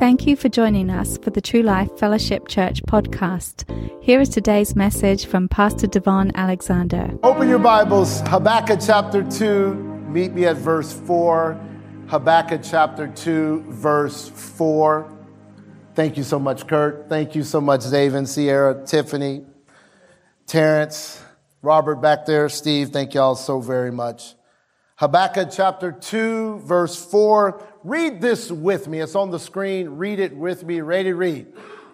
Thank you for joining us for the True Life Fellowship Church podcast. Here is today's message from Pastor DaVon Alexander. Open your Bibles, Habakkuk chapter 2. Meet me at verse 4. Habakkuk chapter 2, verse 4. Thank you so much, Kurt. Thank you so much, David, Sierra, Tiffany, Terrence, Robert back there, Steve. Thank you all so very much. Habakkuk chapter 2, verse 4. Read this with me. It's on the screen. Read it with me. Ready, read.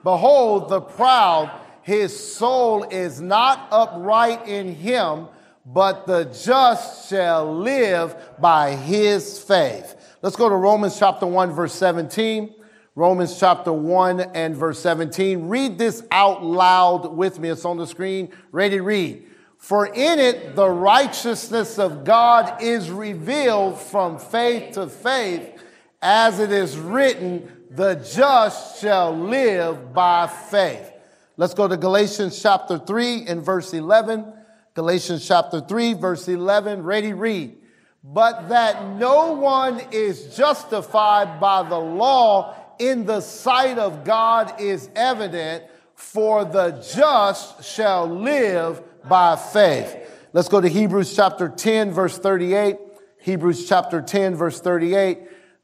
Behold, the proud, his soul is not upright in him, but the just shall live by his faith. Let's go to Romans chapter 1, verse 17. Romans chapter 1 and verse 17. Read this out loud with me. It's on the screen. Ready, read. For in it the righteousness of God is revealed from faith to faith as it is written, the just shall live by faith. Let's go to Galatians chapter 3 and verse 11. Galatians chapter 3, verse 11. Ready, read. But that no one is justified by the law in the sight of God is evident, for the just shall live by faith. Let's go to Hebrews chapter 10, verse 38. Hebrews chapter 10, verse 38.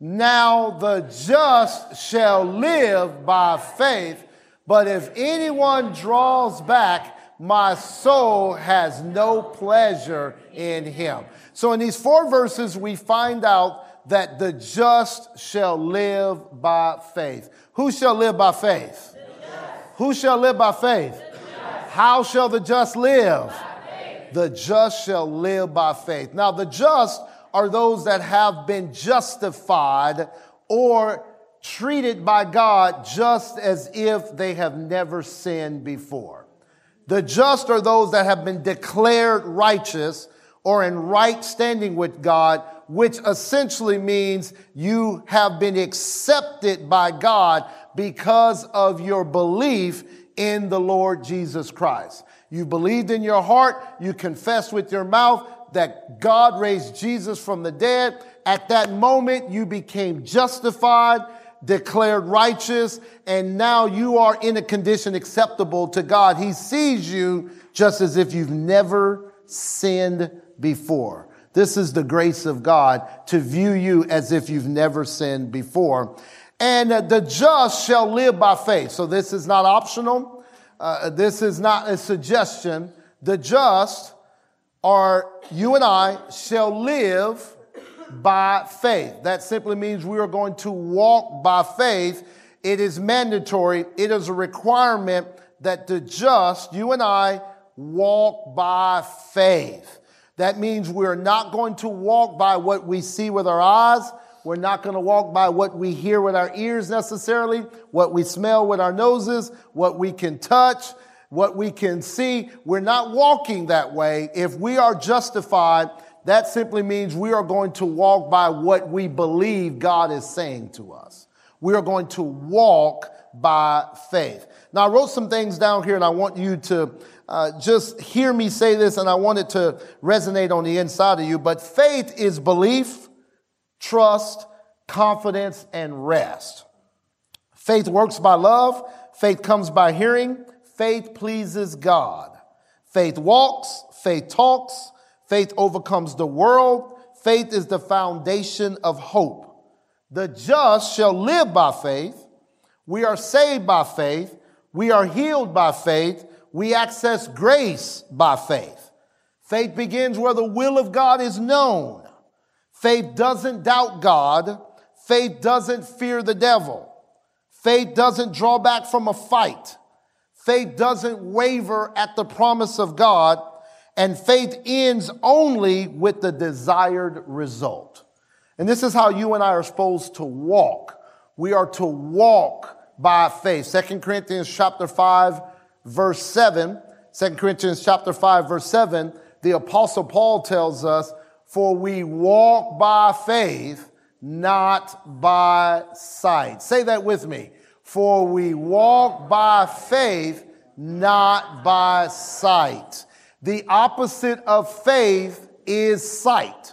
Now the just shall live by faith, but if anyone draws back, my soul has no pleasure in him. So in these four verses, we find out that the just shall live by faith. Who shall live by faith? Who shall live by faith? How shall the just live? The just shall live by faith. Now, the just are those that have been justified or treated by God just as if they have never sinned before. The just are those that have been declared righteous or in right standing with God, which essentially means you have been accepted by God because of your belief in the Lord Jesus Christ. You believed in your heart, you confessed with your mouth, that God raised Jesus from the dead. At that moment, you became justified, declared righteous, and now you are in a condition acceptable to God. He sees you just as if you've never sinned before. This is the grace of God to view you as if you've never sinned before. And the just shall live by faith. So this is not optional. Uh, this is not a suggestion. The just are you and I shall live by faith. That simply means we are going to walk by faith. It is mandatory. It is a requirement that the just, you and I, walk by faith. That means we're not going to walk by what we see with our eyes. We're not going to walk by what we hear with our ears necessarily, what we smell with our noses, what we can touch, what we can see. We're not walking that way. If we are justified, that simply means we are going to walk by what we believe God is saying to us. We are going to walk by faith. Now, I wrote some things down here and I want you to uh, just hear me say this and I want it to resonate on the inside of you. But faith is belief, trust, confidence, and rest. Faith works by love. Faith comes by hearing faith pleases God. Faith walks, faith talks, faith overcomes the world. Faith is the foundation of hope. The just shall live by faith. We are saved by faith. We are healed by faith. We access grace by faith. Faith begins where the will of God is known. Faith doesn't doubt God. Faith doesn't fear the devil. Faith doesn't draw back from a fight. Faith doesn't waver at the promise of God, and faith ends only with the desired result. And this is how you and I are supposed to walk. We are to walk by faith. Second Corinthians chapter 5, verse 7. 2 Corinthians chapter 5, verse 7, the apostle Paul tells us, for we walk by faith, not by sight. Say that with me. For we walk by faith, not by sight. The opposite of faith is sight.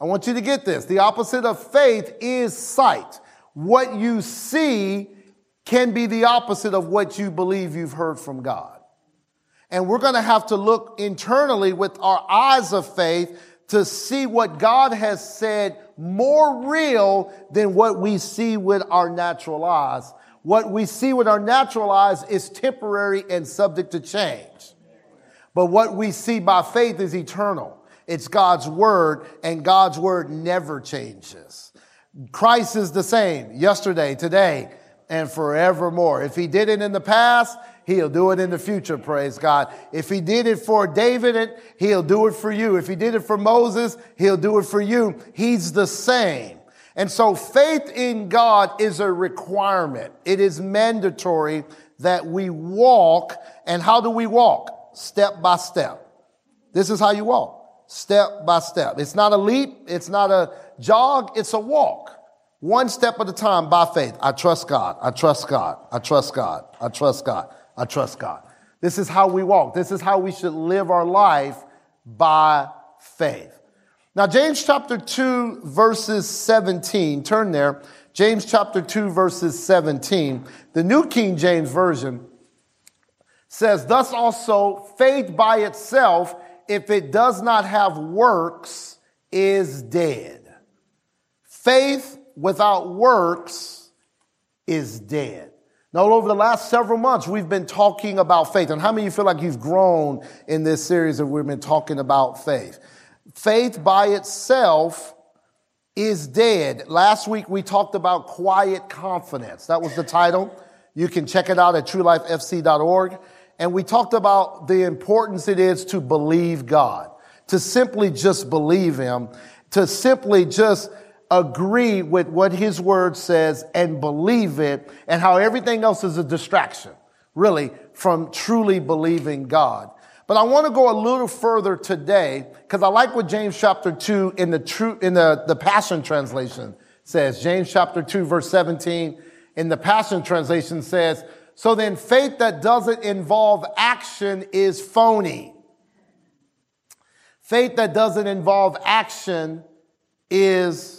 I want you to get this. The opposite of faith is sight. what you see can be the opposite of what you believe you've heard from God. And we're going to have to look internally with our eyes of faith to see what God has said more real than what we see with our natural eyes. What we see with our natural eyes is temporary and subject to change. But what we see by faith is eternal. It's God's word, and God's word never changes. Christ is the same yesterday, today, and forevermore. If he did it in the past, he'll do it in the future, praise God. If he did it for David, he'll do it for you. If he did it for Moses, he'll do it for you. He's the same. And so faith in God is a requirement. It is mandatory that we walk. And how do we walk? Step by step. This is how you walk. Step by step. It's not a leap. It's not a jog. It's a walk. One step at a time by faith. I trust God. I trust God. I trust God. I trust God. I trust God. This is how we walk. This is how we should live our life by faith. Now, James chapter 2, verses 17, turn there. James chapter 2, verses 17. The New King James Version says, Thus also, faith by itself, if it does not have works, is dead. Faith without works is dead. Now, over the last several months, we've been talking about faith. And how many of you feel like you've grown in this series that we've been talking about faith? Faith by itself is dead. Last week, we talked about quiet confidence. That was the title. You can check it out at truelifefc.org. And we talked about the importance it is to believe God, to simply just believe Him, to simply just agree with what his word says and believe it and how everything else is a distraction, really, from truly believing God. But I want to go a little further today because I like what James chapter 2 in the true, in the, the Passion Translation says. James chapter 2 verse 17 in the Passion Translation says, so then faith that doesn't involve action is phony. Faith that doesn't involve action is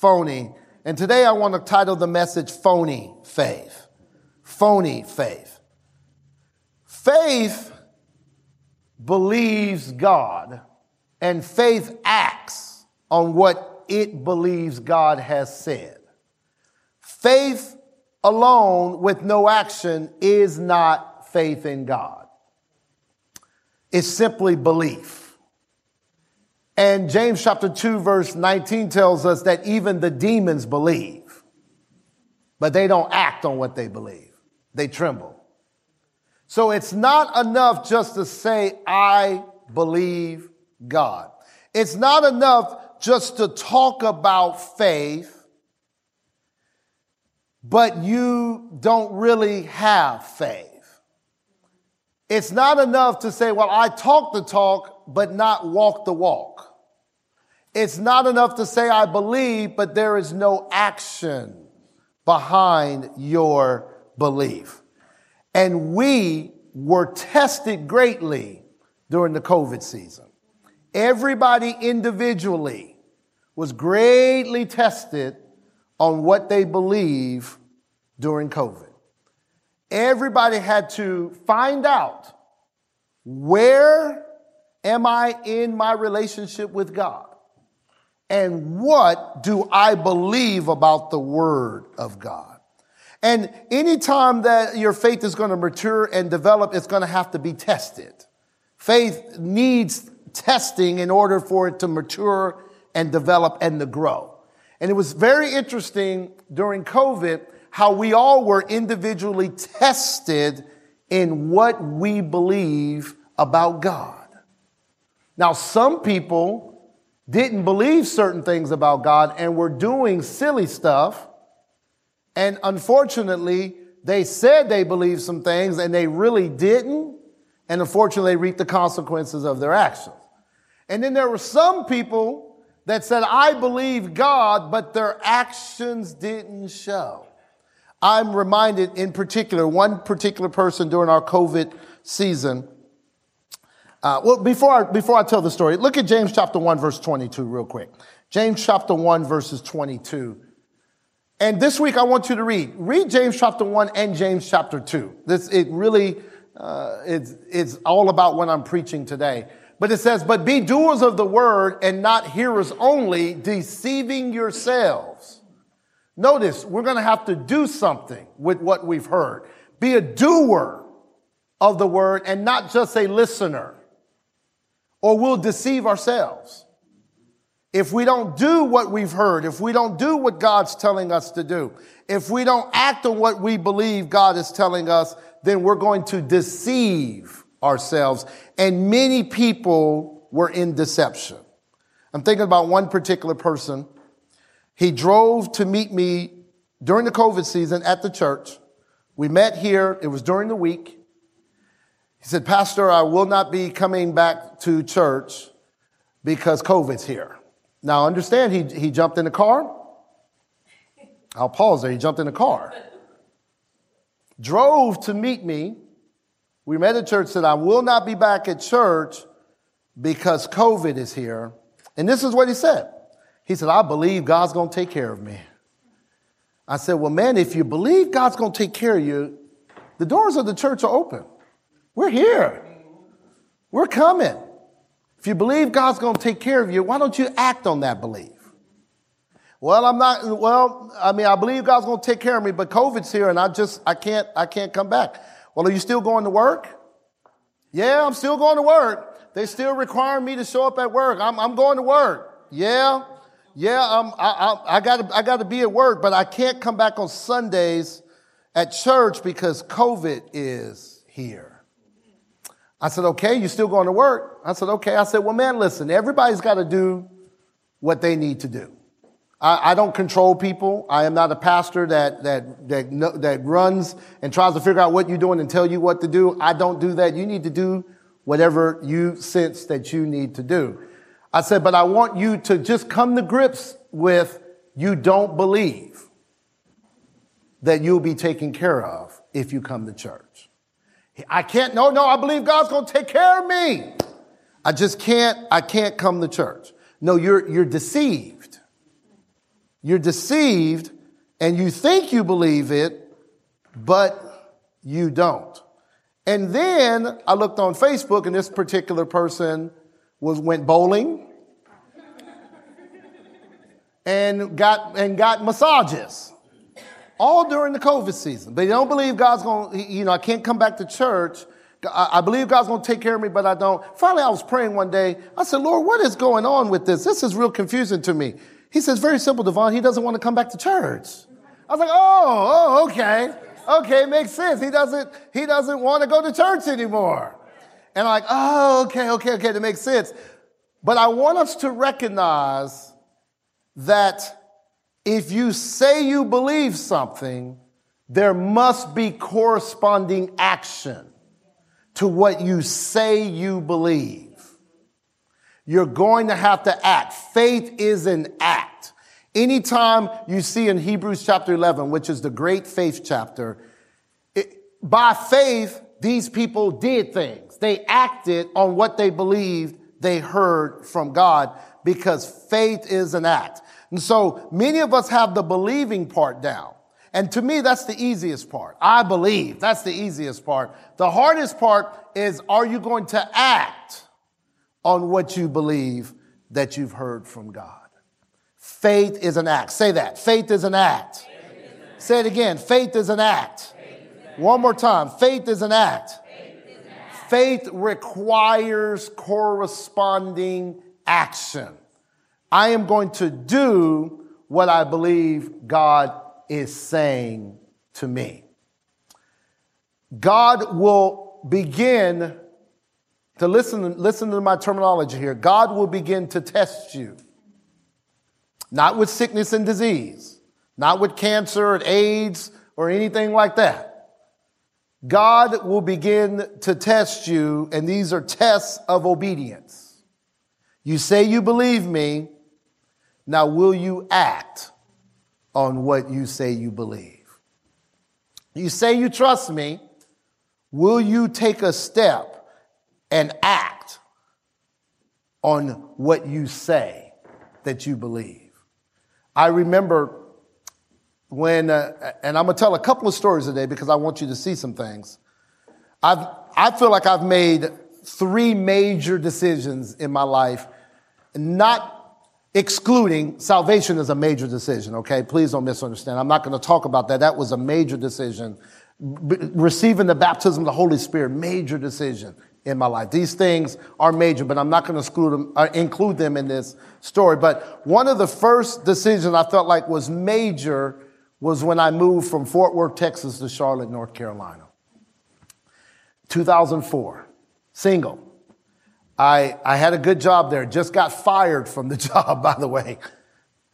phony. And today I want to title the message Phony Faith. Phony Faith. Faith believes God, and faith acts on what it believes God has said. Faith alone with no action is not faith in God. It's simply belief. And James chapter 2 verse 19 tells us that even the demons believe, but they don't act on what they believe. They tremble. So it's not enough just to say, I believe God. It's not enough just to talk about faith, but you don't really have faith. It's not enough to say, well, I talk the talk, but not walk the walk. It's not enough to say, I believe, but there is no action behind your belief. And we were tested greatly during the COVID season. Everybody individually was greatly tested on what they believe during COVID. Everybody had to find out where am I in my relationship with God? And what do I believe about the Word of God? And anytime that your faith is going to mature and develop, it's going to have to be tested. Faith needs testing in order for it to mature and develop and to grow. And it was very interesting during COVID how we all were individually tested in what we believe about God. Now, some people didn't believe certain things about God and were doing silly stuff. And unfortunately, they said they believed some things and they really didn't. And unfortunately, they reaped the consequences of their actions. And then there were some people that said, I believe God, but their actions didn't show. I'm reminded in particular, one particular person during our COVID season uh, well, before I, before I tell the story, look at James chapter 1, verse 22, real quick. James chapter 1, verses 22. And this week I want you to read. Read James chapter 1 and James chapter 2. This, it really, uh, it's, it's all about what I'm preaching today. But it says, but be doers of the word and not hearers only, deceiving yourselves. Notice, we're going to have to do something with what we've heard. Be a doer of the word and not just a listener, or we'll deceive ourselves. If we don't do what we've heard, if we don't do what God's telling us to do, if we don't act on what we believe God is telling us, then we're going to deceive ourselves. And many people were in deception. I'm thinking about one particular person. He drove to meet me during the COVID season at the church. We met here. It was during the week. He said, Pastor, I will not be coming back to church because COVID's here. Now, understand, he, he jumped in the car. I'll pause there. He jumped in the car. Drove to meet me. We met at church, said, I will not be back at church because COVID is here. And this is what he said. He said, I believe God's going to take care of me. I said, Well, man, if you believe God's going to take care of you, the doors of the church are open. We're here. We're coming. If you believe God's going to take care of you, why don't you act on that belief? Well, I'm not, well, I mean, I believe God's going to take care of me, but COVID's here and I just, I can't, I can't come back. Well, are you still going to work? Yeah, I'm still going to work. They still require me to show up at work. I'm, I'm going to work. Yeah. Yeah, um, I, I, I gotta, I gotta be at work, but I can't come back on Sundays at church because COVID is here. I said, okay, you're still going to work? I said, okay. I said, well, man, listen, everybody's got to do what they need to do. I, I, don't control people. I am not a pastor that, that, that, that runs and tries to figure out what you're doing and tell you what to do. I don't do that. You need to do whatever you sense that you need to do. I said, but I want you to just come to grips with you don't believe that you'll be taken care of if you come to church. I can't, no, no, I believe God's going to take care of me. I just can't, I can't come to church. No, you're, you're deceived. You're deceived and you think you believe it, but you don't. And then I looked on Facebook and this particular person was, went bowling and got, and got massages all during the COVID season. They don't believe God's going to, you know, I can't come back to church. I believe God's going to take care of me, but I don't. Finally, I was praying one day. I said, Lord, what is going on with this? This is real confusing to me. He says, very simple, DaVon. He doesn't want to come back to church. I was like, oh, oh, okay. Okay, makes sense. He doesn't, he doesn't want to go to church anymore. And I'm like, oh, okay, okay, okay, that makes sense. But I want us to recognize that if you say you believe something, there must be corresponding action to what you say you believe. You're going to have to act. Faith is an act. Anytime you see in Hebrews chapter 11, which is the great faith chapter, it, by faith, these people did things. They acted on what they believed they heard from God because faith is an act. And so many of us have the believing part down. And to me, that's the easiest part. I believe. That's the easiest part. The hardest part is, are you going to act on what you believe that you've heard from God? Faith is an act. Say that. Faith is an act. Say it again. Faith is an act. One more time. Faith is an act. Faith requires corresponding action. I am going to do what I believe God is saying to me. God will begin to listen, listen to my terminology here. God will begin to test you. Not with sickness and disease, not with cancer and AIDS or anything like that. God will begin to test you, and these are tests of obedience. You say you believe me, now, will you act on what you say you believe? You say you trust me. Will you take a step and act on what you say that you believe? I remember when, uh, and I'm going to tell a couple of stories today because I want you to see some things. I've, I feel like I've made three major decisions in my life, not excluding salvation is a major decision, okay? Please don't misunderstand. I'm not going to talk about that. That was a major decision. B- receiving the baptism of the Holy Spirit, major decision in my life. These things are major, but I'm not going to uh, include them in this story. But one of the first decisions I felt like was major was when I moved from Fort Worth, Texas to Charlotte, North Carolina. 2004, single. I, I had a good job there, just got fired from the job, by the way.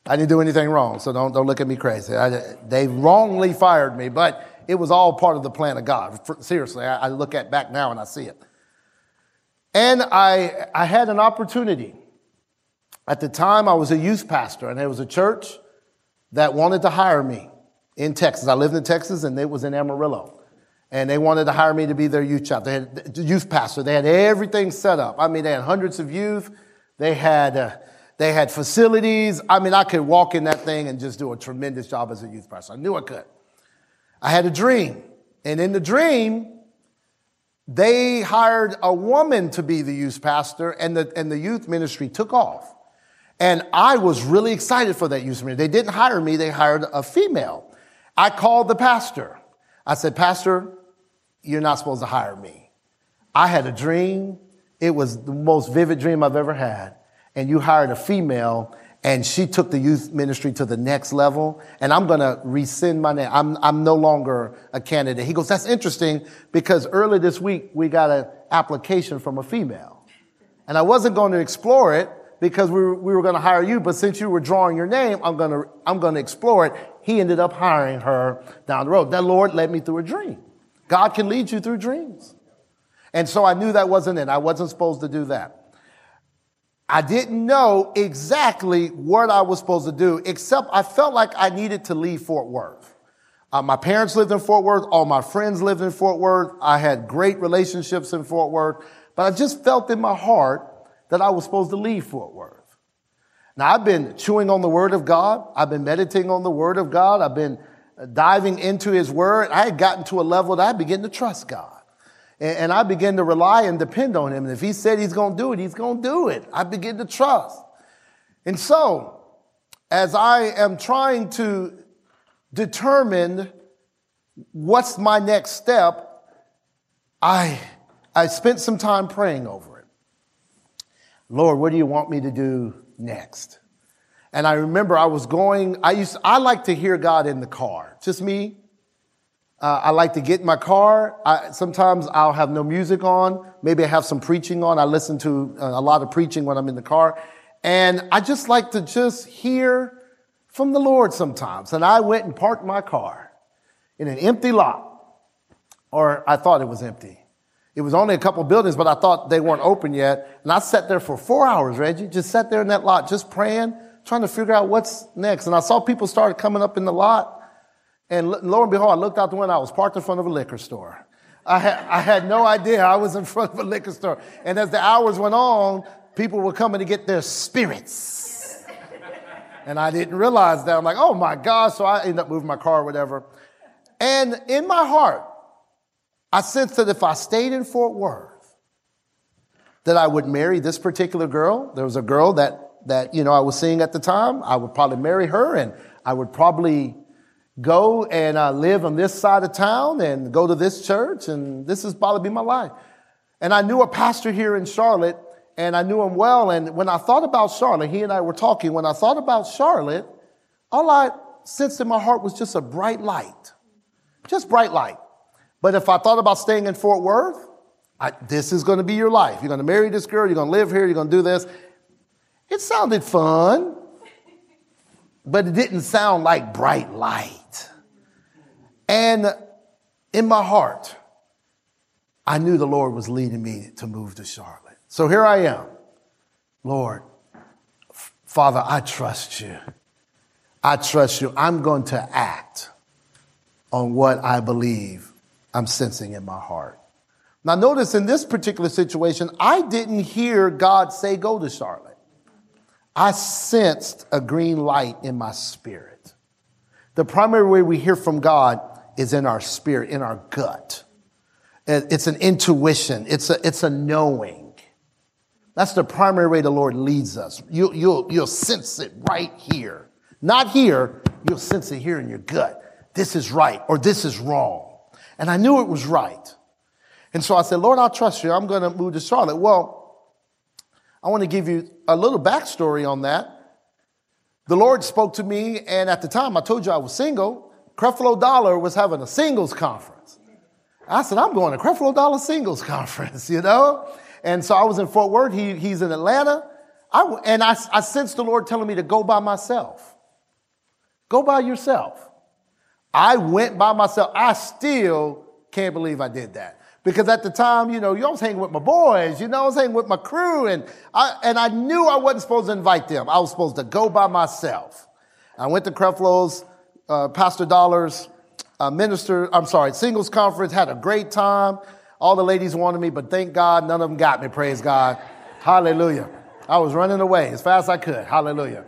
I didn't do anything wrong, so don't, don't look at me crazy. I, they wrongly fired me, but it was all part of the plan of God. For, seriously, I, I look at back now and I see it. And I, I had an opportunity. At the time, I was a youth pastor, and there was a church that wanted to hire me in Texas. I lived in Texas, and it was in Amarillo and they wanted to hire me to be their youth chapter. They had youth pastor. They had everything set up. I mean, they had hundreds of youth. They had uh, they had facilities. I mean, I could walk in that thing and just do a tremendous job as a youth pastor. I knew I could. I had a dream, and in the dream, they hired a woman to be the youth pastor, and the and the youth ministry took off. And I was really excited for that youth ministry. They didn't hire me; they hired a female. I called the pastor. I said, Pastor, you're not supposed to hire me. I had a dream. It was the most vivid dream I've ever had. And you hired a female and she took the youth ministry to the next level. And I'm going to rescind my name. I'm, I'm no longer a candidate. He goes, that's interesting because early this week we got an application from a female. And I wasn't going to explore it because we were, we were going to hire you. But since you were drawing your name, I'm going to, I'm going to explore it. He ended up hiring her down the road. That Lord led me through a dream. God can lead you through dreams. And so I knew that wasn't it. I wasn't supposed to do that. I didn't know exactly what I was supposed to do, except I felt like I needed to leave Fort Worth. Uh, my parents lived in Fort Worth. All my friends lived in Fort Worth. I had great relationships in Fort Worth, but I just felt in my heart that I was supposed to leave Fort Worth. Now, I've been chewing on the Word of God. I've been meditating on the Word of God. I've been diving into his word, I had gotten to a level that I began to trust God. And, and I began to rely and depend on him. And if he said he's going to do it, he's going to do it. I begin to trust. And so, as I am trying to determine what's my next step, I, I spent some time praying over it. Lord, what do you want me to do next? And I remember I was going, I used, I like to hear God in the car. Just me. Uh, I like to get in my car. I, sometimes I'll have no music on. Maybe I have some preaching on. I listen to uh, a lot of preaching when I'm in the car. And I just like to just hear from the Lord sometimes. And I went and parked my car in an empty lot. Or I thought it was empty. It was only a couple buildings, but I thought they weren't open yet. And I sat there for four hours, Reggie, just sat there in that lot, just praying trying to figure out what's next. And I saw people started coming up in the lot. And lo and behold, I looked out the window. I was parked in front of a liquor store. I had, I had no idea I was in front of a liquor store. And as the hours went on, people were coming to get their spirits. And I didn't realize that. I'm like, oh my God. So I ended up moving my car or whatever. And in my heart, I sensed that if I stayed in Fort Worth, that I would marry this particular girl. There was a girl that that, you know, I was seeing at the time. I would probably marry her and I would probably go and uh, live on this side of town and go to this church and this is probably be my life. And I knew a pastor here in Charlotte and I knew him well. And when I thought about Charlotte, he and I were talking. When I thought about Charlotte, all I sensed in my heart was just a bright light, just bright light. But if I thought about staying in Fort Worth, I, this is going to be your life. You're going to marry this girl. You're going to live here. You're going to do this. It sounded fun, but it didn't sound like bright light. And in my heart, I knew the Lord was leading me to move to Charlotte. So here I am. Lord, Father, I trust you. I trust you. I'm going to act on what I believe I'm sensing in my heart. Now, notice in this particular situation, I didn't hear God say, go to Charlotte. I sensed a green light in my spirit. The primary way we hear from God is in our spirit, in our gut. It's an intuition. It's a, it's a knowing. That's the primary way the Lord leads us. You, you'll, you'll sense it right here. Not here, you'll sense it here in your gut. This is right or this is wrong. And I knew it was right. And so I said, Lord, I'll trust you. I'm going to move to Charlotte. Well, I want to give you a little backstory on that. The Lord spoke to me, and at the time I told you I was single. Creflo Dollar was having a singles conference. I said, I'm going to Creflo Dollar singles conference, you know? And so I was in Fort Worth. He, he's in Atlanta. I, and I, I sensed the Lord telling me to go by myself. Go by yourself. I went by myself. I still can't believe I did that. Because at the time, you know, you was hanging with my boys, you know, I was hanging with my crew, and I, and I knew I wasn't supposed to invite them. I was supposed to go by myself. I went to Creflo's, uh, Pastor Dollars, uh, minister, I'm sorry, singles conference, had a great time. All the ladies wanted me, but thank God none of them got me, praise God. Hallelujah. I was running away as fast as I could. Hallelujah.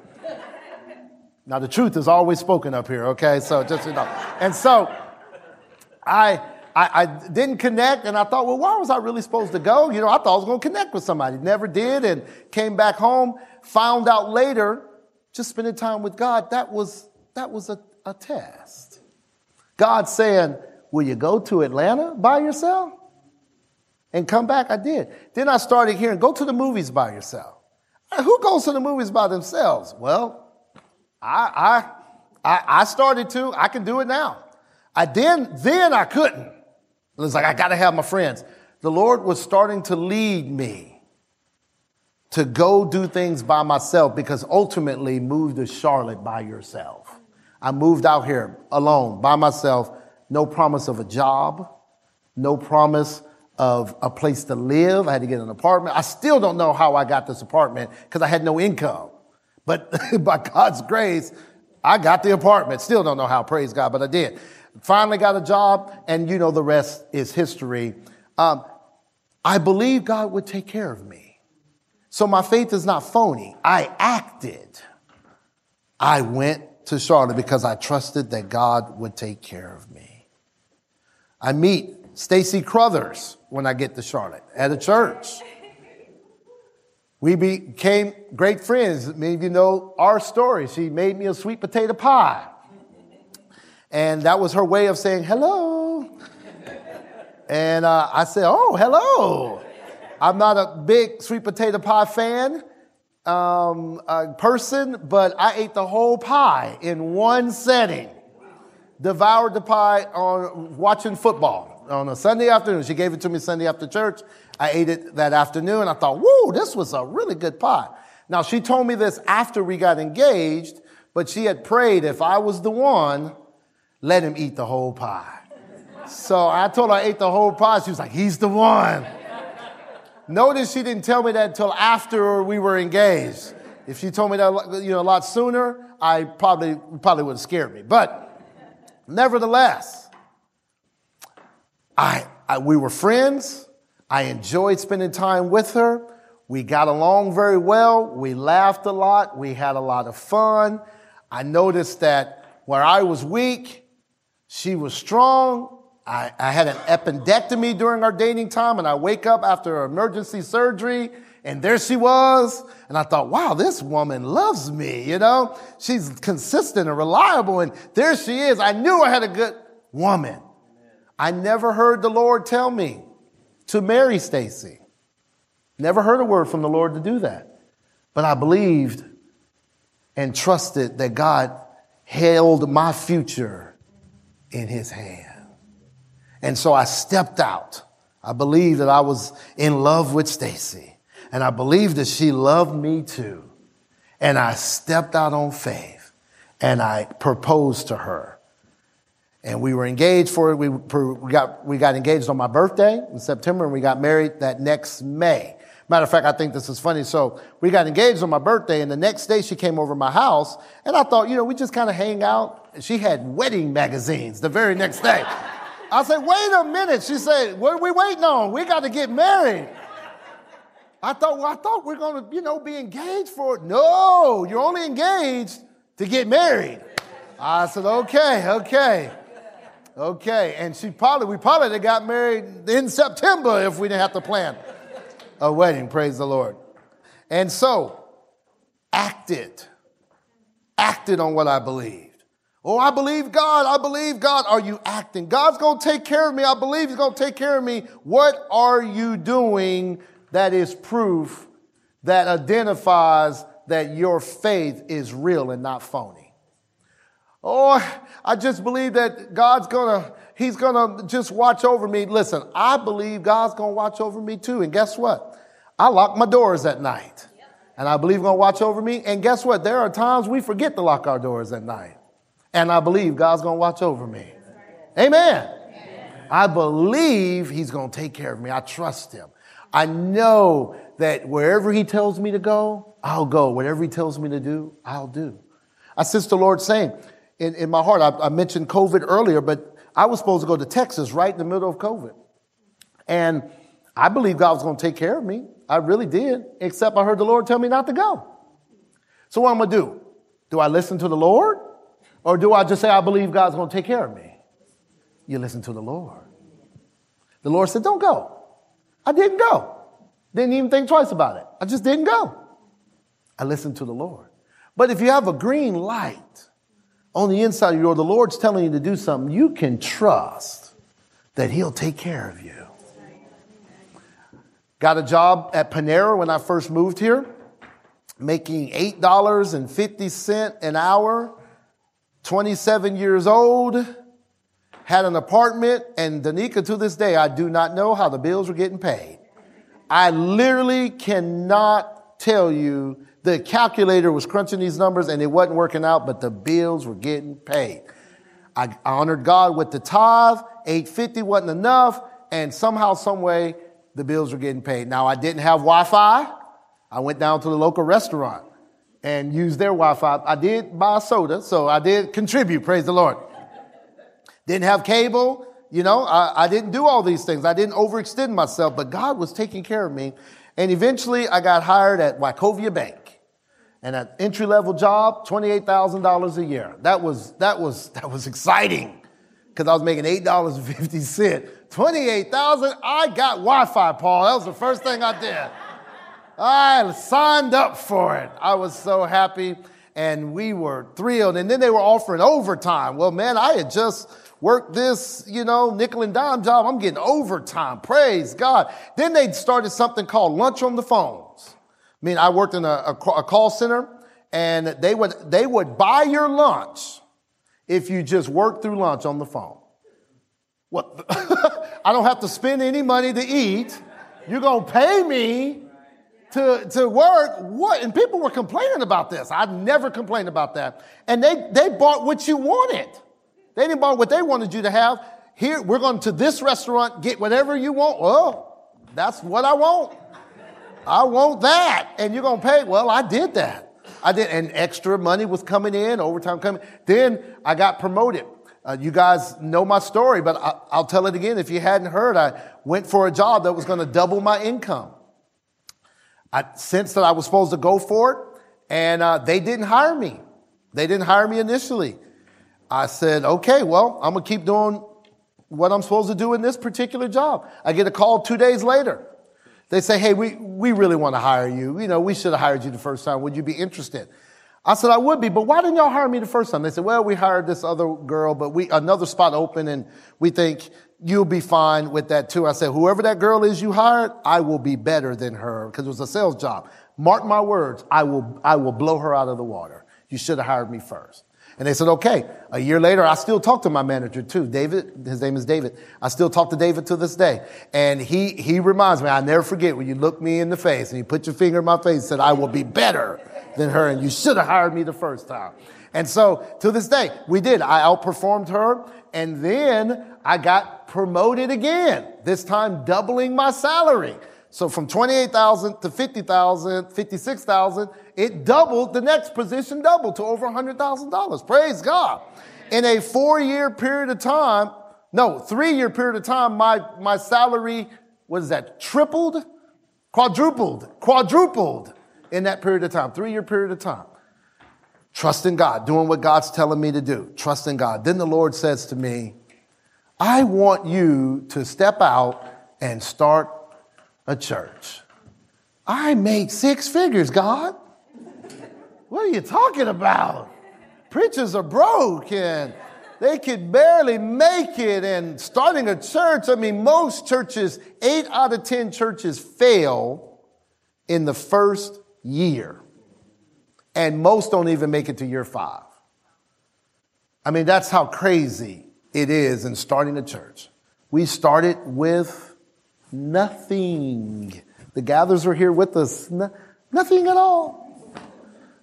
Now the truth is always spoken up here, okay? So just you know. And so I I, I, didn't connect and I thought, well, why was I really supposed to go? You know, I thought I was going to connect with somebody. Never did and came back home, found out later, just spending time with God, that was, that was a, a test. God saying, will you go to Atlanta by yourself? And come back? I did. Then I started hearing, go to the movies by yourself. Uh, who goes to the movies by themselves? Well, I, I, I, I started to. I can do it now. I then, then I couldn't. It was like, I got to have my friends. The Lord was starting to lead me to go do things by myself because ultimately move to Charlotte by yourself. I moved out here alone by myself, no promise of a job, no promise of a place to live. I had to get an apartment. I still don't know how I got this apartment because I had no income. But by God's grace, I got the apartment. Still don't know how, praise God, but I did. Finally got a job, and you know, the rest is history. Um, I believe God would take care of me. So my faith is not phony. I acted. I went to Charlotte because I trusted that God would take care of me. I meet Stacy Crothers when I get to Charlotte at a church. We became great friends. Many of you know our story. She made me a sweet potato pie. And that was her way of saying hello. And uh, I said, Oh, hello. I'm not a big sweet potato pie fan um, uh, person, but I ate the whole pie in one setting. Devoured the pie on watching football on a Sunday afternoon. She gave it to me Sunday after church. I ate it that afternoon. I thought, whoa, this was a really good pie. Now, she told me this after we got engaged, but she had prayed if I was the one, let him eat the whole pie. So I told her I ate the whole pie. She was like, he's the one. Notice she didn't tell me that until after we were engaged. If she told me that you know, a lot sooner, I probably, probably would have scared me. But nevertheless, I, I, we were friends. I enjoyed spending time with her. We got along very well. We laughed a lot. We had a lot of fun. I noticed that where I was weak, she was strong. I, I, had an appendectomy during our dating time, and I wake up after emergency surgery, and there she was. And I thought, wow, this woman loves me, you know? She's consistent and reliable, and there she is. I knew I had a good woman. I never heard the Lord tell me to marry Stacy. Never heard a word from the Lord to do that. But I believed and trusted that God held my future in his hand. And so I stepped out. I believed that I was in love with Stacy. And I believed that she loved me too. And I stepped out on faith and I proposed to her. And we were engaged for it. We, we, got, we got engaged on my birthday in September and we got married that next May. Matter of fact, I think this is funny. So we got engaged on my birthday and the next day she came over my house and I thought, you know, we just kind of hang out she had wedding magazines the very next day. I said, wait a minute. She said, what are we waiting on? We got to get married. I thought, well, I thought we are going to, you know, be engaged for it. No, you're only engaged to get married. I said, okay, okay. Okay. And she probably, we probably got married in September if we didn't have to plan a wedding. Praise the Lord. And so, acted. Acted on what I believed. Oh, I believe God. I believe God. Are you acting? God's going to take care of me. I believe He's going to take care of me. What are you doing that is proof that identifies that your faith is real and not phony? Oh, I just believe that God's gonna, He's gonna just watch over me. Listen, I believe God's gonna watch over me too. And guess what? I lock my doors at night. And I believe He's gonna watch over me. And guess what? There are times we forget to lock our doors at night. And I believe God's gonna watch over me. Amen. I believe He's gonna take care of me. I trust Him. I know that wherever He tells me to go, I'll go. Whatever He tells me to do, I'll do. I sense the Lord saying, in, in my heart. I, I mentioned COVID earlier, but I was supposed to go to Texas right in the middle of COVID. And I believe God was going to take care of me. I really did, except I heard the Lord tell me not to go. So what am I going to do? Do I listen to the Lord? Or do I just say, I believe God's going to take care of me? You listen to the Lord. The Lord said, don't go. I didn't go. Didn't even think twice about it. I just didn't go. I listened to the Lord. But if you have a green light, on the inside of you, or the Lord's telling you to do something, you can trust that He'll take care of you. Got a job at Panera when I first moved here, making $8.50 an hour, 27 years old, had an apartment, and Danica, to this day, I do not know how the bills were getting paid. I literally cannot tell you the calculator was crunching these numbers and it wasn't working out, but the bills were getting paid. I honored God with the tithe. 850 wasn't enough. And somehow, some way, the bills were getting paid. Now, I didn't have Wi-Fi. I went down to the local restaurant and use their Wi-Fi. I did buy soda, so I did contribute. Praise the Lord. Didn't have cable. You know, I, I didn't do all these things. I didn't overextend myself, but God was taking care of me. And eventually I got hired at Wachovia Bank and an entry level job, $28,000 a year. That was, that was, that was exciting because I was making $8.50. 28,000, I got Wi-Fi, Paul. That was the first thing I did. I signed up for it. I was so happy and we were thrilled. And then they were offering overtime. Well, man, I had just worked this, you know, nickel and dime job. I'm getting overtime. Praise God. Then they started something called lunch on the phones. I mean, I worked in a, a, call center and they would, they would buy your lunch if you just worked through lunch on the phone. What? I don't have to spend any money to eat. You're going to pay me to, to work. What? And people were complaining about this. I never complained about that. And they, they bought what you wanted. They didn't buy what they wanted you to have. Here, we're going to this restaurant, get whatever you want. Well, that's what I want. I want that. And you're going to pay. Well, I did that. I did. And extra money was coming in, overtime coming. Then I got promoted. Uh, you guys know my story, but I, will tell it again. If you hadn't heard, I went for a job that was going to double my income. I sensed that I was supposed to go for it, and uh, they didn't hire me. They didn't hire me initially. I said, okay, well, I'm going to keep doing what I'm supposed to do in this particular job. I get a call two days later. They say, hey, we, we really want to hire you. You know, we should have hired you the first time. Would you be interested? I said, I would be, but why didn't y'all hire me the first time? They said, well, we hired this other girl, but we, another spot open and we think you'll be fine with that too. I said, whoever that girl is you hired, I will be better than her because it was a sales job. Mark my words. I will, I will blow her out of the water. You should have hired me first. And they said, okay. A year later, I still talk to my manager too, David. His name is David. I still talk to David to this day. And he, he reminds me, I never forget when you look me in the face and you put your finger in my face and said, I will be better than her. And you should have hired me the first time. And so to this day, we did. I outperformed her. And then I got promoted again, this time doubling my salary. So from 28,000 to 50,000, 56,000, it doubled, the next position doubled to over $100,000. Praise God. In a four year period of time, no, three year period of time, my, my salary, what is that, tripled? Quadrupled, quadrupled in that period of time, three year period of time. trusting God, doing what God's telling me to do, trusting God. Then the Lord says to me, I want you to step out and start a church. I make six figures, God. What are you talking about? Preachers are broke and they could barely make it. And starting a church, I mean, most churches, eight out of 10 churches fail in the first year. And most don't even make it to year five. I mean, that's how crazy it is in starting a church. We started with nothing. The gatherers were here with us, no, nothing at all.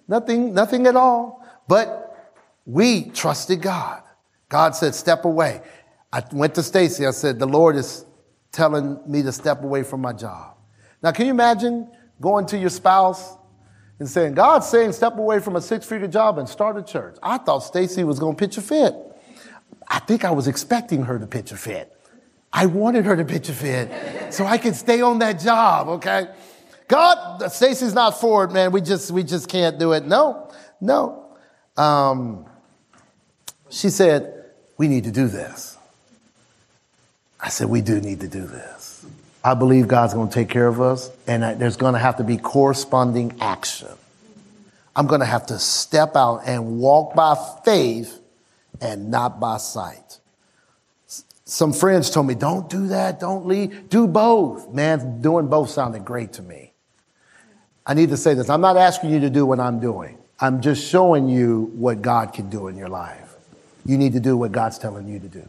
Nothing, nothing at all. But we trusted God. God said, step away. I went to Stacy. I said, the Lord is telling me to step away from my job. Now, can you imagine going to your spouse and saying, God's saying step away from a six figure job and start a church? I thought Stacy was going to pitch a fit. I think I was expecting her to pitch a fit. I wanted her to pitch a fit so I could stay on that job, okay? God, Stacy's not for it, man. We just, we just can't do it. No, no. Um, she said, we need to do this. I said, we do need to do this. I believe God's going to take care of us and there's going to have to be corresponding action. I'm going to have to step out and walk by faith and not by sight. Some friends told me, don't do that, don't leave, do both. Man, doing both sounded great to me. I need to say this. I'm not asking you to do what I'm doing. I'm just showing you what God can do in your life. You need to do what God's telling you to do.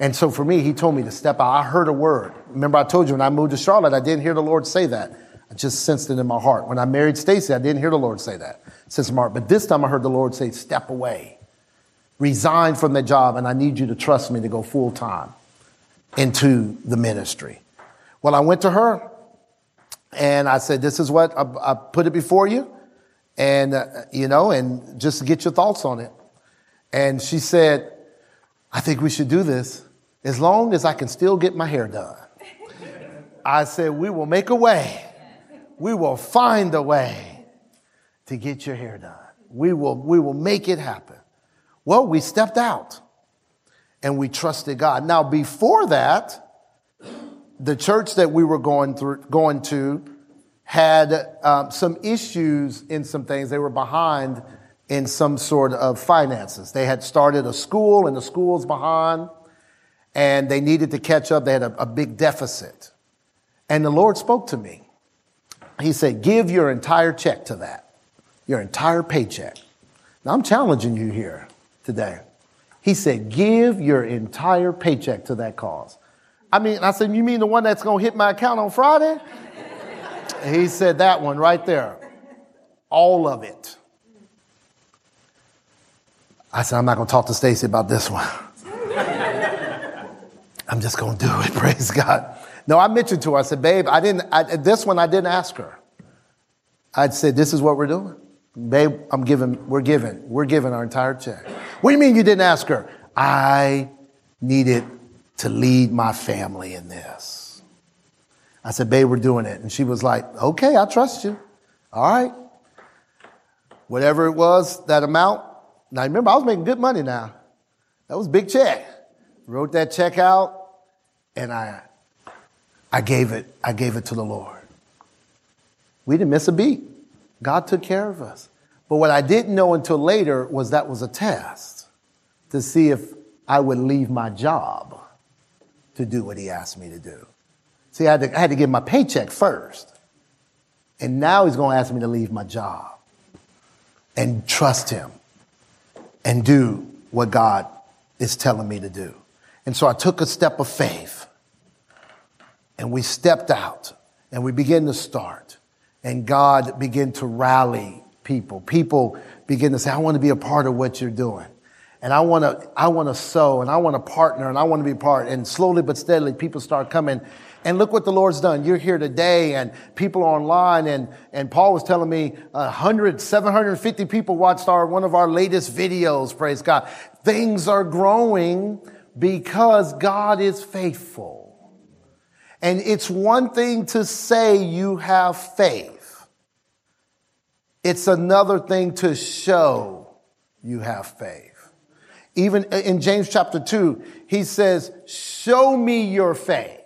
And so for me, he told me to step out. I heard a word. Remember, I told you when I moved to Charlotte, I didn't hear the Lord say that. I just sensed it in my heart. When I married Stacy, I didn't hear the Lord say that. Since Mark, but this time I heard the Lord say, "Step away, resign from the job, and I need you to trust me to go full time into the ministry." Well, I went to her, and I said, "This is what I, I put it before you, and uh, you know, and just get your thoughts on it." And she said, I think we should do this as long as I can still get my hair done. I said, We will make a way. We will find a way to get your hair done. We will, we will make it happen. Well, we stepped out and we trusted God. Now, before that, the church that we were going through, going to had um, some issues in some things. They were behind in some sort of finances. They had started a school and the school's behind and they needed to catch up. They had a, a big deficit. And the Lord spoke to me. He said, give your entire check to that, your entire paycheck. Now I'm challenging you here today. He said, give your entire paycheck to that cause. I mean, I said, you mean the one that's going to hit my account on Friday? he said, that one right there. All of it. I said, I'm not going to talk to Stacy about this one. I'm just going to do it. Praise God. No, I mentioned to her, I said, babe, I didn't, I, this one I didn't ask her. I'd said, this is what we're doing. Babe, I'm giving, we're giving, we're giving our entire check. What do you mean you didn't ask her? I needed to lead my family in this. I said, babe, we're doing it. And she was like, okay, I trust you. All right. Whatever it was, that amount, now remember, I was making good money now. That was big check. Wrote that check out and I, I gave it, I gave it to the Lord. We didn't miss a beat. God took care of us. But what I didn't know until later was that was a test to see if I would leave my job to do what he asked me to do. See, I had to, I had to give my paycheck first. And now he's going to ask me to leave my job and trust him and do what God is telling me to do. And so I took a step of faith and we stepped out and we began to start and God began to rally people. People begin to say, I want to be a part of what you're doing. And I want to, I want to sow and I want to partner and I want to be part. And slowly but steadily, people start coming and look what the Lord's done. You're here today and people are online and, and Paul was telling me 100, 750 people watched our, one of our latest videos. Praise God. Things are growing because God is faithful. And it's one thing to say you have faith. It's another thing to show you have faith. Even in James chapter 2, he says, Show me your faith.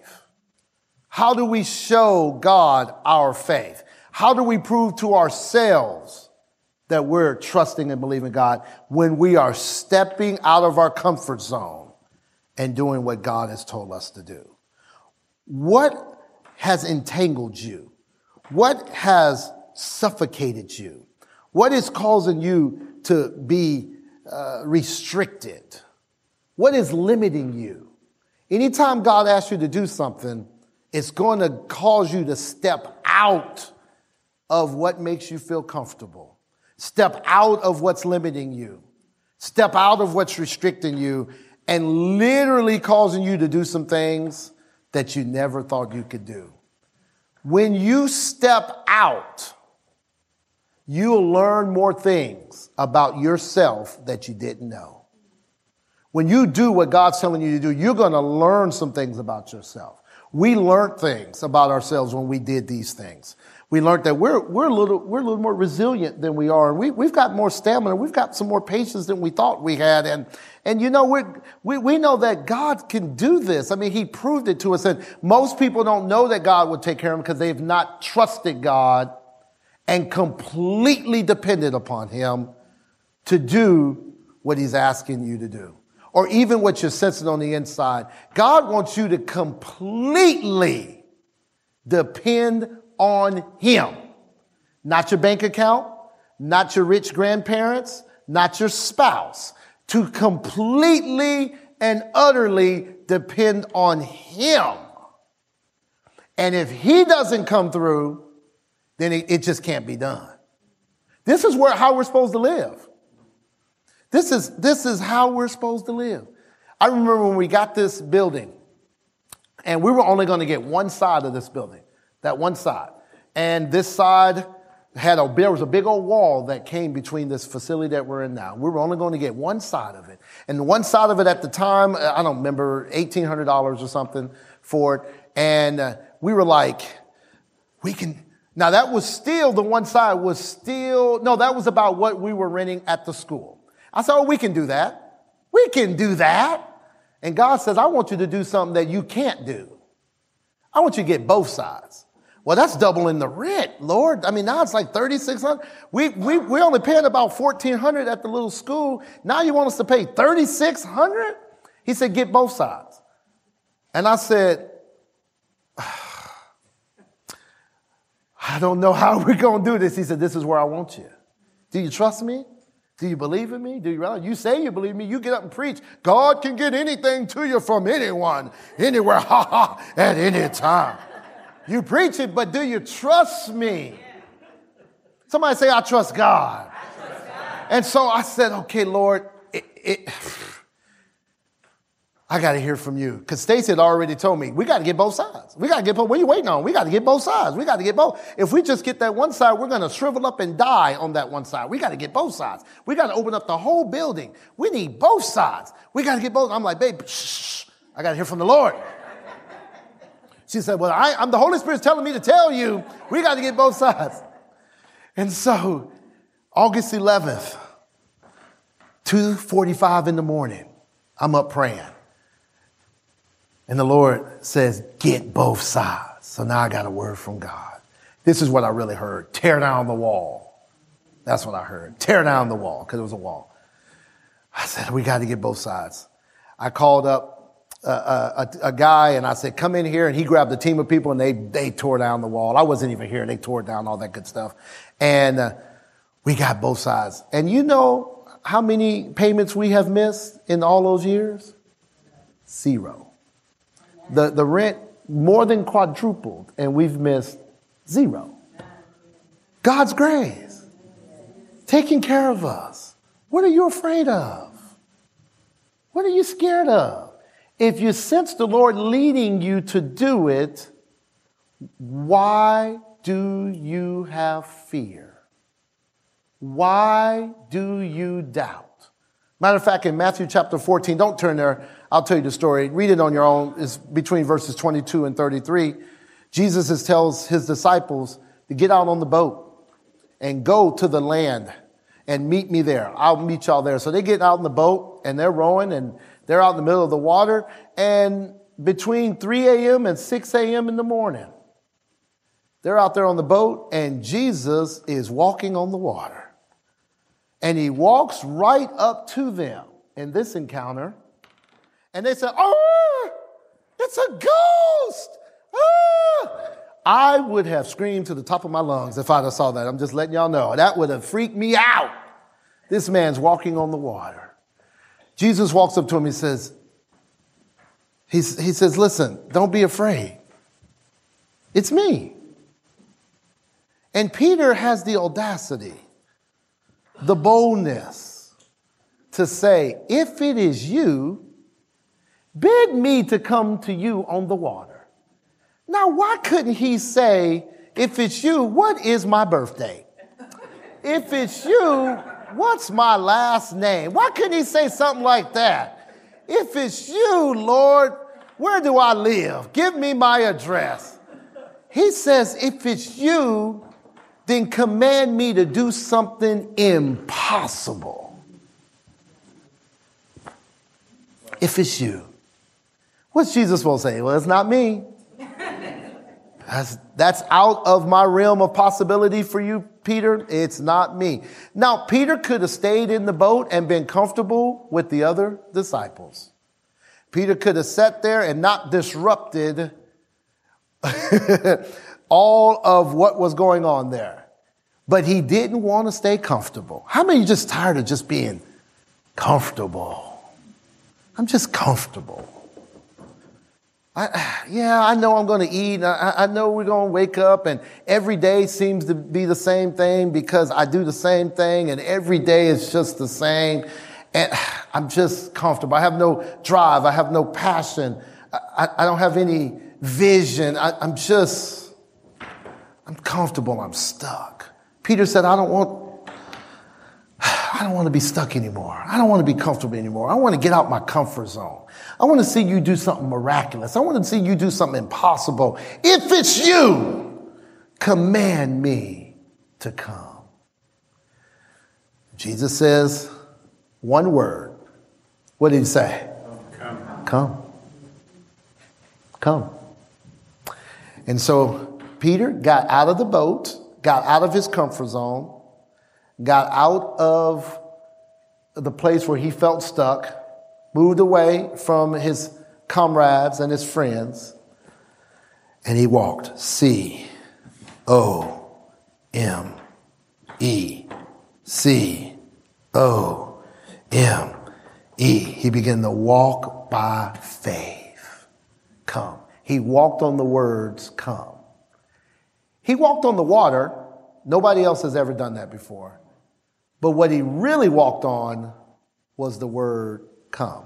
How do we show God our faith? How do we prove to ourselves that we're trusting and believing God when we are stepping out of our comfort zone and doing what God has told us to do? What has entangled you? What has suffocated you? What is causing you to be uh, restricted? What is limiting you? Anytime God asks you to do something, it's going to cause you to step out of what makes you feel comfortable. Step out of what's limiting you. Step out of what's restricting you and literally causing you to do some things that you never thought you could do. When you step out, you'll learn more things about yourself that you didn't know. When you do what God's telling you to do, you're going to learn some things about yourself. We learned things about ourselves when we did these things. We learned that we're, we're, a, little, we're a little more resilient than we are. We, we've got more stamina. We've got some more patience than we thought we had. And, and you know, we we, we know that God can do this. I mean, He proved it to us. And most people don't know that God would take care of them because they've not trusted God and completely depended upon Him to do what He's asking you to do. Or even what you're sensing on the inside. God wants you to completely depend on Him. Not your bank account, not your rich grandparents, not your spouse. To completely and utterly depend on Him. And if He doesn't come through, then it, it just can't be done. This is where, how we're supposed to live. This is, this is how we're supposed to live. I remember when we got this building, and we were only going to get one side of this building, that one side. And this side had a, there was a big old wall that came between this facility that we're in now. We were only going to get one side of it. And one side of it at the time, I don't remember, $1,800 or something for it. And uh, we were like, we can, now that was still, the one side was still, no, that was about what we were renting at the school. I said, oh, we can do that. We can do that. And God says, I want you to do something that you can't do. I want you to get both sides. Well, that's doubling the rent, Lord. I mean, now it's like 3600 We, we, we're only paying about 1400 at the little school. Now you want us to pay 3600 He said, get both sides. And I said, ah, I don't know how we're going to do this. He said, This is where I want you. Do you trust me? Do you believe in me? Do you realize? You say you believe me. You get up and preach. God can get anything to you from anyone, anywhere, ha ha, at any time. You preach it, but do you trust me? Somebody say, I trust God. I trust God. And so I said, okay, Lord, it, it I got to hear from you. Because Stacy had already told me, we got to get both sides. We got to get both. What are you waiting on? We got to get both sides. We got to get both. If we just get that one side, we're going to shrivel up and die on that one side. We got to get both sides. We got to open up the whole building. We need both sides. We got to get both. I'm like, babe, shh, I got to hear from the Lord. She said, well, I, I'm the Holy Spirit's telling me to tell you, we got to get both sides. And so, August 11th, 2.45 in the morning, I'm up praying. And the Lord says, get both sides. So now I got a word from God. This is what I really heard. Tear down the wall. That's what I heard. Tear down the wall, because it was a wall. I said, we got to get both sides. I called up a, a, a, guy and I said, come in here. And he grabbed a team of people and they, they tore down the wall. I wasn't even here. They tore down all that good stuff. And uh, we got both sides. And you know how many payments we have missed in all those years? Zero the, the rent more than quadrupled and we've missed zero. God's grace. Taking care of us. What are you afraid of? What are you scared of? If you sense the Lord leading you to do it, why do you have fear? Why do you doubt? Matter of fact, in Matthew chapter 14, don't turn there. I'll tell you the story. Read it on your own. It's between verses 22 and 33. Jesus tells his disciples to get out on the boat and go to the land and meet me there. I'll meet y'all there. So they get out in the boat and they're rowing and they're out in the middle of the water. And between 3 a.m. and 6 a.m. in the morning, they're out there on the boat and Jesus is walking on the water. And he walks right up to them in this encounter. And they say, Oh, it's a ghost. Ah! I would have screamed to the top of my lungs if I'd have saw that. I'm just letting y'all know. That would have freaked me out. This man's walking on the water. Jesus walks up to him. He says, he's, he says, listen, don't be afraid. It's me. And Peter has the audacity, the boldness to say, if it is you, bid me to come to you on the water. Now, why couldn't he say, if it's you, what is my birthday? If it's you, what's my last name? Why couldn't he say something like that? If it's you, Lord, where do I live? Give me my address. He says, if it's you, then command me to do something impossible. If it's you. What's Jesus supposed to say? Well, it's not me. That's, that's out of my realm of possibility for you, Peter. It's not me. Now, Peter could have stayed in the boat and been comfortable with the other disciples. Peter could have sat there and not disrupted all of what was going on there. But he didn't want to stay comfortable. How many just tired of just being comfortable? I'm just comfortable. I, yeah, I know I'm going to eat. I, I know we're going to wake up, and every day seems to be the same thing because I do the same thing, and every day is just the same. And I'm just comfortable. I have no drive. I have no passion. I, I don't have any vision. I, I'm just, I'm comfortable. I'm stuck. Peter said, I don't want, I don't want to be stuck anymore. I don't want to be comfortable anymore. I want to get out my comfort zone. I want to see you do something miraculous. I want to see you do something impossible. If it's you, command me to come. Jesus says one word. What did he say? Come. Come. Come. And so Peter got out of the boat got out of his comfort zone, got out of the place where he felt stuck, moved away from his comrades and his friends, and he walked C O M E C O M E. He began to walk by faith. Come. He walked on the words, come. He walked on the water. Nobody else has ever done that before. But what he really walked on was the word come.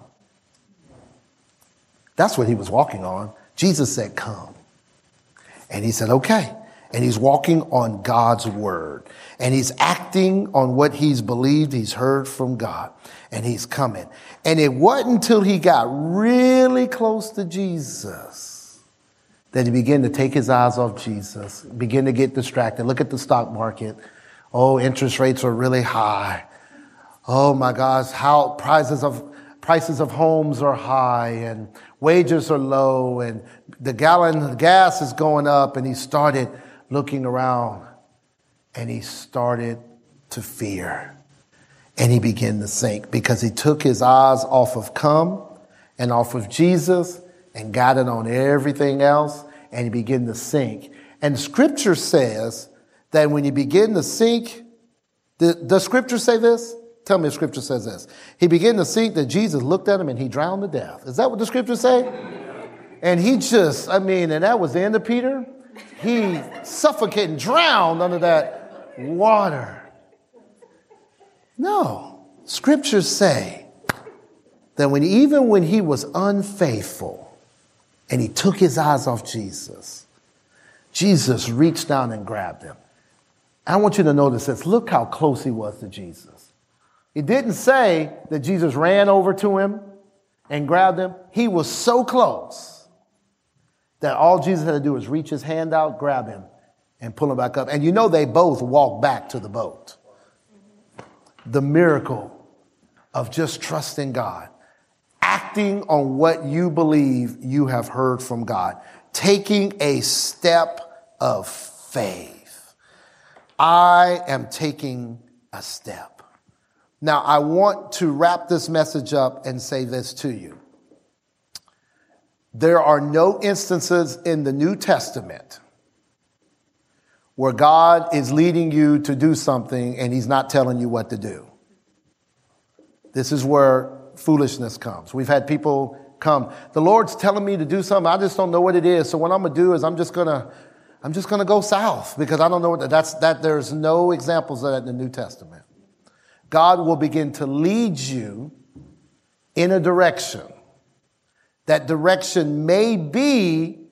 That's what he was walking on. Jesus said, Come. And he said, Okay. And he's walking on God's word. And he's acting on what he's believed, he's heard from God. And he's coming. And it wasn't until he got really close to Jesus that he began to take his eyes off Jesus, begin to get distracted. Look at the stock market. Oh, interest rates are really high. Oh my gosh, how prices of prices of homes are high and wages are low and the gallon of gas is going up and he started looking around and he started to fear and he began to sink because he took his eyes off of come and off of Jesus and got it on everything else, and he began to sink. And scripture says that when you begin to sink, the, does scripture say this? Tell me if scripture says this. He began to sink that Jesus looked at him and he drowned to death. Is that what the scripture say? And he just, I mean, and that was the end of Peter. He suffocated and drowned under that water. No. Scriptures say that when even when he was unfaithful, and he took his eyes off Jesus. Jesus reached down and grabbed him. I want you to notice this. Look how close he was to Jesus. It didn't say that Jesus ran over to him and grabbed him. He was so close that all Jesus had to do was reach his hand out, grab him, and pull him back up. And you know they both walked back to the boat. the miracle of just trusting God, acting on what you believe you have heard from God, taking a step of faith. I am taking a step. Now, I want to wrap this message up and say this to you. There are no instances in the New Testament where God is leading you to do something and He's not telling you what to do. This is where foolishness comes. We've had people come, the Lord's telling me to do something, I just don't know what it is. So what I'm gonna do is I'm just gonna I'm just gonna go south because I don't know what that's that there's no examples of that in the New Testament. God will begin to lead you in a direction. That direction may be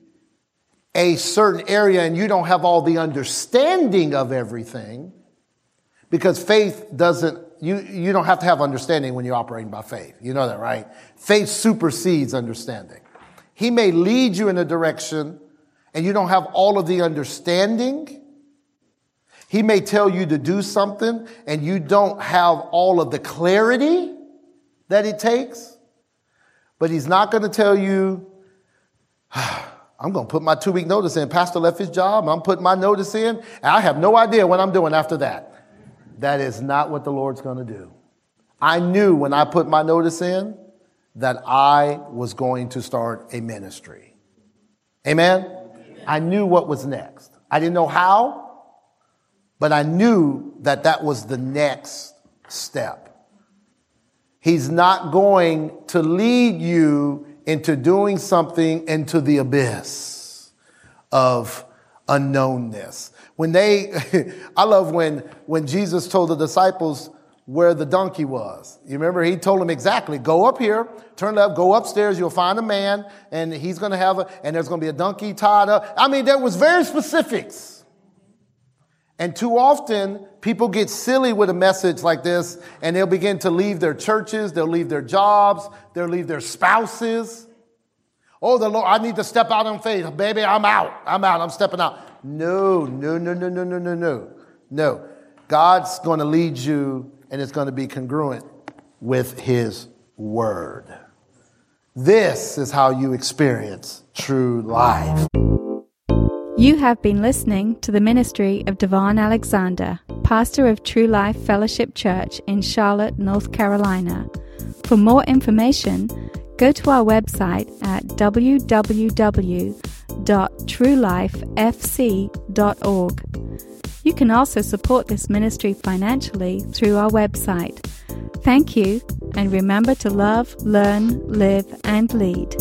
a certain area and you don't have all the understanding of everything because faith doesn't you, you don't have to have understanding when you're operating by faith. You know that, right? Faith supersedes understanding. He may lead you in a direction and you don't have all of the understanding. He may tell you to do something and you don't have all of the clarity that it takes. But he's not going to tell you, I'm going to put my two week notice in. Pastor left his job. I'm putting my notice in. And I have no idea what I'm doing after that. That is not what the Lord's going to do. I knew when I put my notice in that I was going to start a ministry. Amen? I knew what was next. I didn't know how, but I knew that that was the next step. He's not going to lead you into doing something into the abyss of unknownness. When they, I love when, when Jesus told the disciples where the donkey was. You remember he told them exactly, go up here, turn left, go upstairs, you'll find a man, and he's gonna have a, and there's gonna be a donkey tied up. I mean, there was very specifics. And too often, people get silly with a message like this, and they'll begin to leave their churches, they'll leave their jobs, they'll leave their spouses. Oh, the Lord, I need to step out on faith. Baby, I'm out. I'm out. I'm stepping out. No, no, no, no, no, no, no, no. No. God's going to lead you, and it's going to be congruent with His Word. This is how you experience true life. You have been listening to the ministry of DaVon Alexander, pastor of True Life Fellowship Church in Charlotte, North Carolina. For more information, go to our website at www.truelifefc.org. You can also support this ministry financially through our website. Thank you, and remember to love, learn, live, and lead.